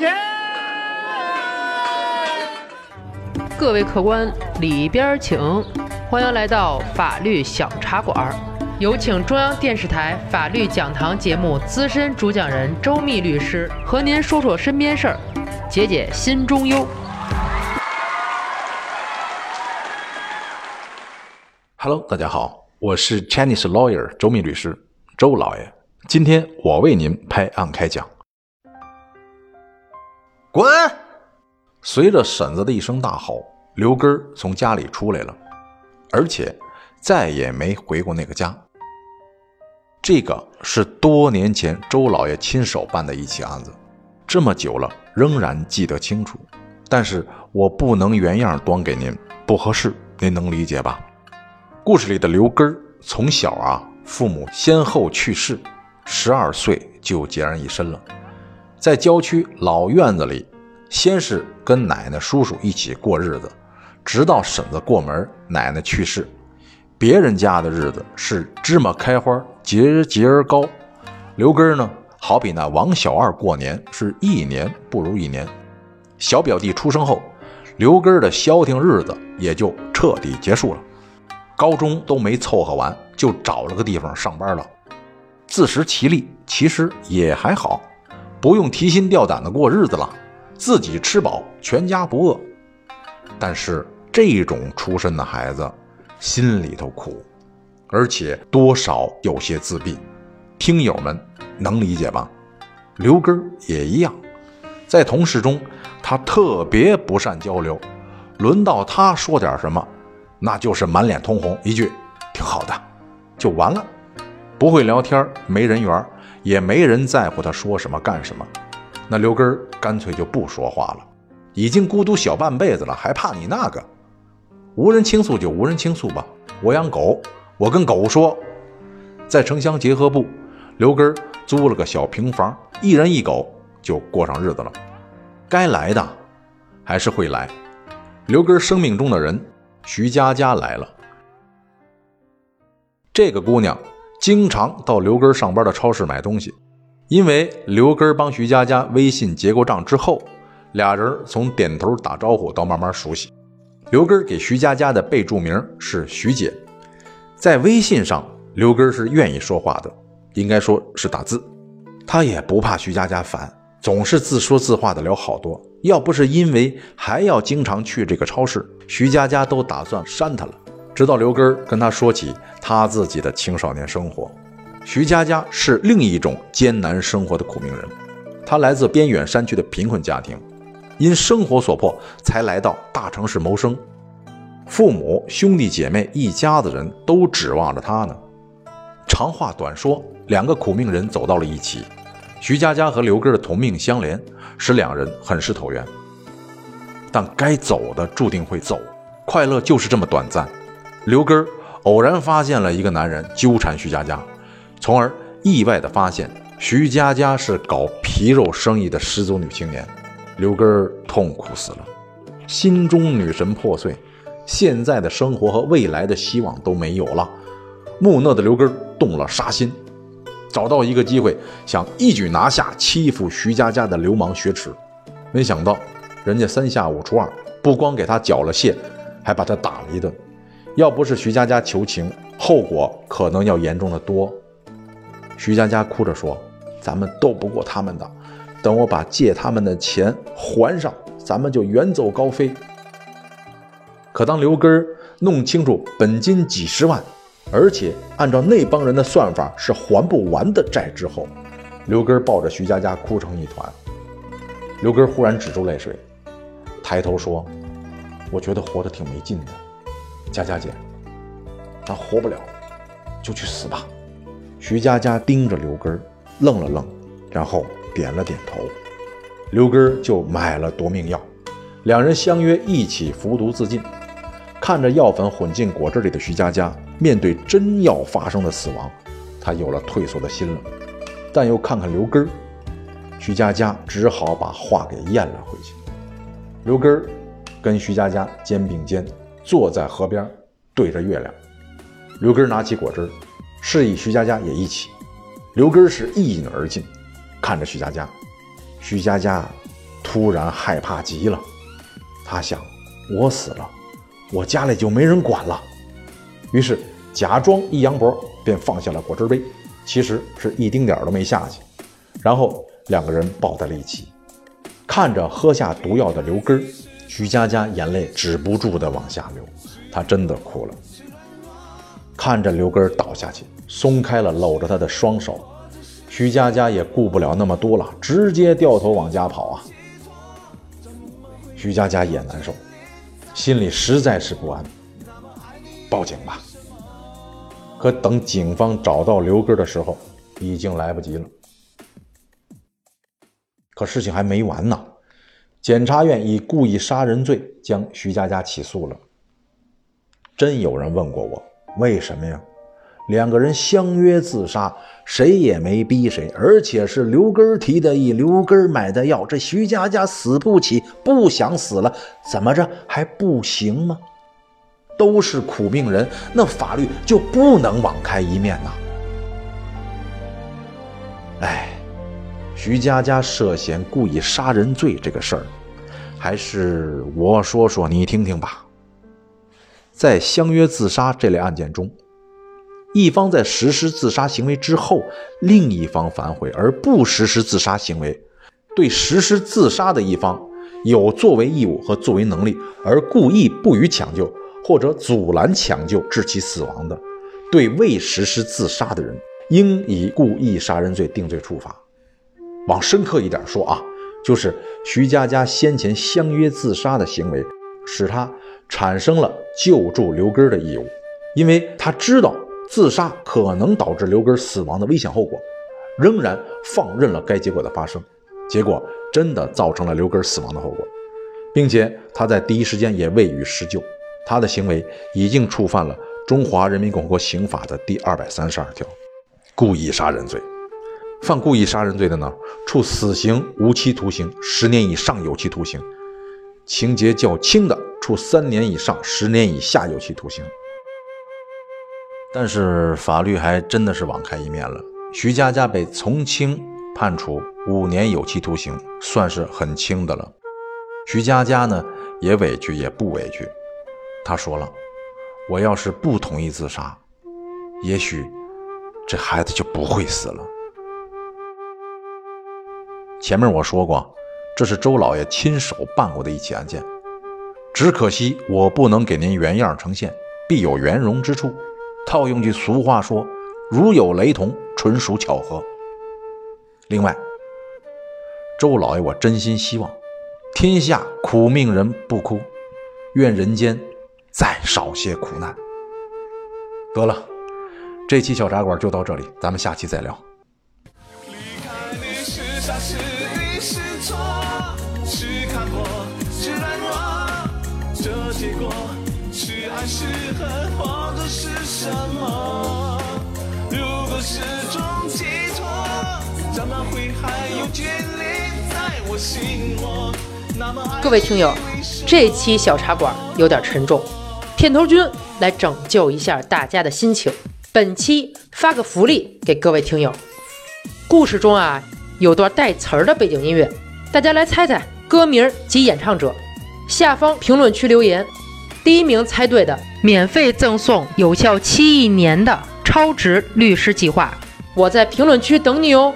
钱。各位客官，里边请，欢迎来到法律小茶馆。有请中央电视台法律讲堂节目资深主讲人周密律师和您说说身边事儿，解解心中忧。Hello，大家好，我是 Chinese lawyer 周密律师周老爷。今天我为您拍案开讲。滚！随着婶子的一声大吼，刘根儿从家里出来了，而且再也没回过那个家。这个是多年前周老爷亲手办的一起案子，这么久了仍然记得清楚。但是我不能原样端给您，不合适，您能理解吧？故事里的刘根儿从小啊，父母先后去世，十二岁就孑然一身了。在郊区老院子里，先是跟奶奶、叔叔一起过日子，直到婶子过门，奶奶去世。别人家的日子是芝麻开花，节节高。刘根呢，好比那王小二过年，是一年不如一年。小表弟出生后，刘根的消停日子也就彻底结束了。高中都没凑合完，就找了个地方上班了。自食其力，其实也还好，不用提心吊胆的过日子了，自己吃饱，全家不饿。但是这种出身的孩子，心里头苦，而且多少有些自闭。听友们能理解吧？刘根儿也一样，在同事中，他特别不善交流，轮到他说点什么。那就是满脸通红，一句“挺好的”，就完了。不会聊天，没人缘，也没人在乎他说什么干什么。那刘根干脆就不说话了。已经孤独小半辈子了，还怕你那个？无人倾诉就无人倾诉吧。我养狗，我跟狗说。在城乡结合部，刘根租了个小平房，一人一狗就过上日子了。该来的还是会来。刘根生命中的人。徐佳佳来了。这个姑娘经常到刘根上班的超市买东西，因为刘根帮徐佳佳微信结过账之后，俩人从点头打招呼到慢慢熟悉。刘根给徐佳佳的备注名是徐姐，在微信上，刘根是愿意说话的，应该说是打字，他也不怕徐佳佳烦，总是自说自话的聊好多。要不是因为还要经常去这个超市，徐佳佳都打算删他了。直到刘根跟他说起他自己的青少年生活，徐佳佳是另一种艰难生活的苦命人。她来自边远山区的贫困家庭，因生活所迫才来到大城市谋生。父母、兄弟姐妹一家子人都指望着他呢。长话短说，两个苦命人走到了一起。徐佳佳和刘根的同命相连。使两人很是投缘，但该走的注定会走，快乐就是这么短暂。刘根偶然发现了一个男人纠缠徐佳佳，从而意外的发现徐佳佳是搞皮肉生意的失足女青年。刘根痛苦死了，心中女神破碎，现在的生活和未来的希望都没有了。木讷的刘根动了杀心。找到一个机会，想一举拿下欺负徐佳佳的流氓雪耻，没想到人家三下五除二，不光给他缴了械，还把他打了一顿。要不是徐佳佳求情，后果可能要严重的多。徐佳佳哭着说：“咱们斗不过他们的，等我把借他们的钱还上，咱们就远走高飞。”可当刘根弄清楚本金几十万。而且按照那帮人的算法是还不完的债之后，刘根抱着徐佳佳哭成一团。刘根忽然止住泪水，抬头说：“我觉得活得挺没劲的，佳佳姐，咱活不了，就去死吧。”徐佳佳盯着刘根，愣了愣，然后点了点头。刘根就买了夺命药，两人相约一起服毒自尽。看着药粉混进果汁里的徐佳佳。面对真要发生的死亡，他有了退缩的心了。但又看看刘根儿，徐佳佳只好把话给咽了回去。刘根儿跟徐佳佳肩并肩坐在河边，对着月亮。刘根拿起果汁，示意徐佳佳也一起。刘根是一饮而尽，看着徐佳佳。徐佳佳突然害怕极了。他想，我死了，我家里就没人管了。于是假装一扬脖，便放下了果汁杯，其实是一丁点儿都没下去。然后两个人抱在了一起，看着喝下毒药的刘根，徐佳佳眼泪止不住的往下流，她真的哭了。看着刘根倒下去，松开了搂着他的双手，徐佳佳也顾不了那么多了，直接掉头往家跑啊。徐佳佳也难受，心里实在是不安，报警吧。可等警方找到刘根的时候，已经来不及了。可事情还没完呢，检察院以故意杀人罪将徐佳佳起诉了。真有人问过我。为什么呀？两个人相约自杀，谁也没逼谁，而且是刘根提的议，刘根买的药。这徐佳佳死不起，不想死了，怎么着还不行吗？都是苦命人，那法律就不能网开一面呐？徐佳佳涉嫌故意杀人罪这个事儿，还是我说说你听听吧。在相约自杀这类案件中，一方在实施自杀行为之后，另一方反悔而不实施自杀行为，对实施自杀的一方有作为义务和作为能力而故意不予抢救或者阻拦抢救致其死亡的，对未实施自杀的人，应以故意杀人罪定罪处罚。往深刻一点说啊，就是徐佳佳先前相约自杀的行为，使他。产生了救助刘根的义务，因为他知道自杀可能导致刘根死亡的危险后果，仍然放任了该结果的发生，结果真的造成了刘根死亡的后果，并且他在第一时间也未予施救，他的行为已经触犯了《中华人民共和国刑法》的第二百三十二条，故意杀人罪。犯故意杀人罪的呢，处死刑、无期徒刑、十年以上有期徒刑。情节较轻的，处三年以上十年以下有期徒刑。但是法律还真的是网开一面了，徐佳佳被从轻判处五年有期徒刑，算是很轻的了。徐佳佳呢，也委屈也不委屈。他说了：“我要是不同意自杀，也许这孩子就不会死了。”前面我说过。这是周老爷亲手办过的一起案件，只可惜我不能给您原样呈现，必有圆融之处。套用句俗话说：“如有雷同，纯属巧合。”另外，周老爷，我真心希望天下苦命人不哭，愿人间再少些苦难。得了，这期小茶馆就到这里，咱们下期再聊。傻是你是错，是看破，是软弱，这结果是爱是恨或者是什么？如果是种寄托怎么会还有眷恋在我心窝？各位听友这期小茶馆有点沉重片头君来拯救一下大家的心情。本期发个福利给各位听友。故事中啊有段带词儿的背景音乐大家来猜猜歌名及演唱者下方评论区留言，第一名猜对的免费赠送有效期一年的超值律师计划。我在评论区等你哦。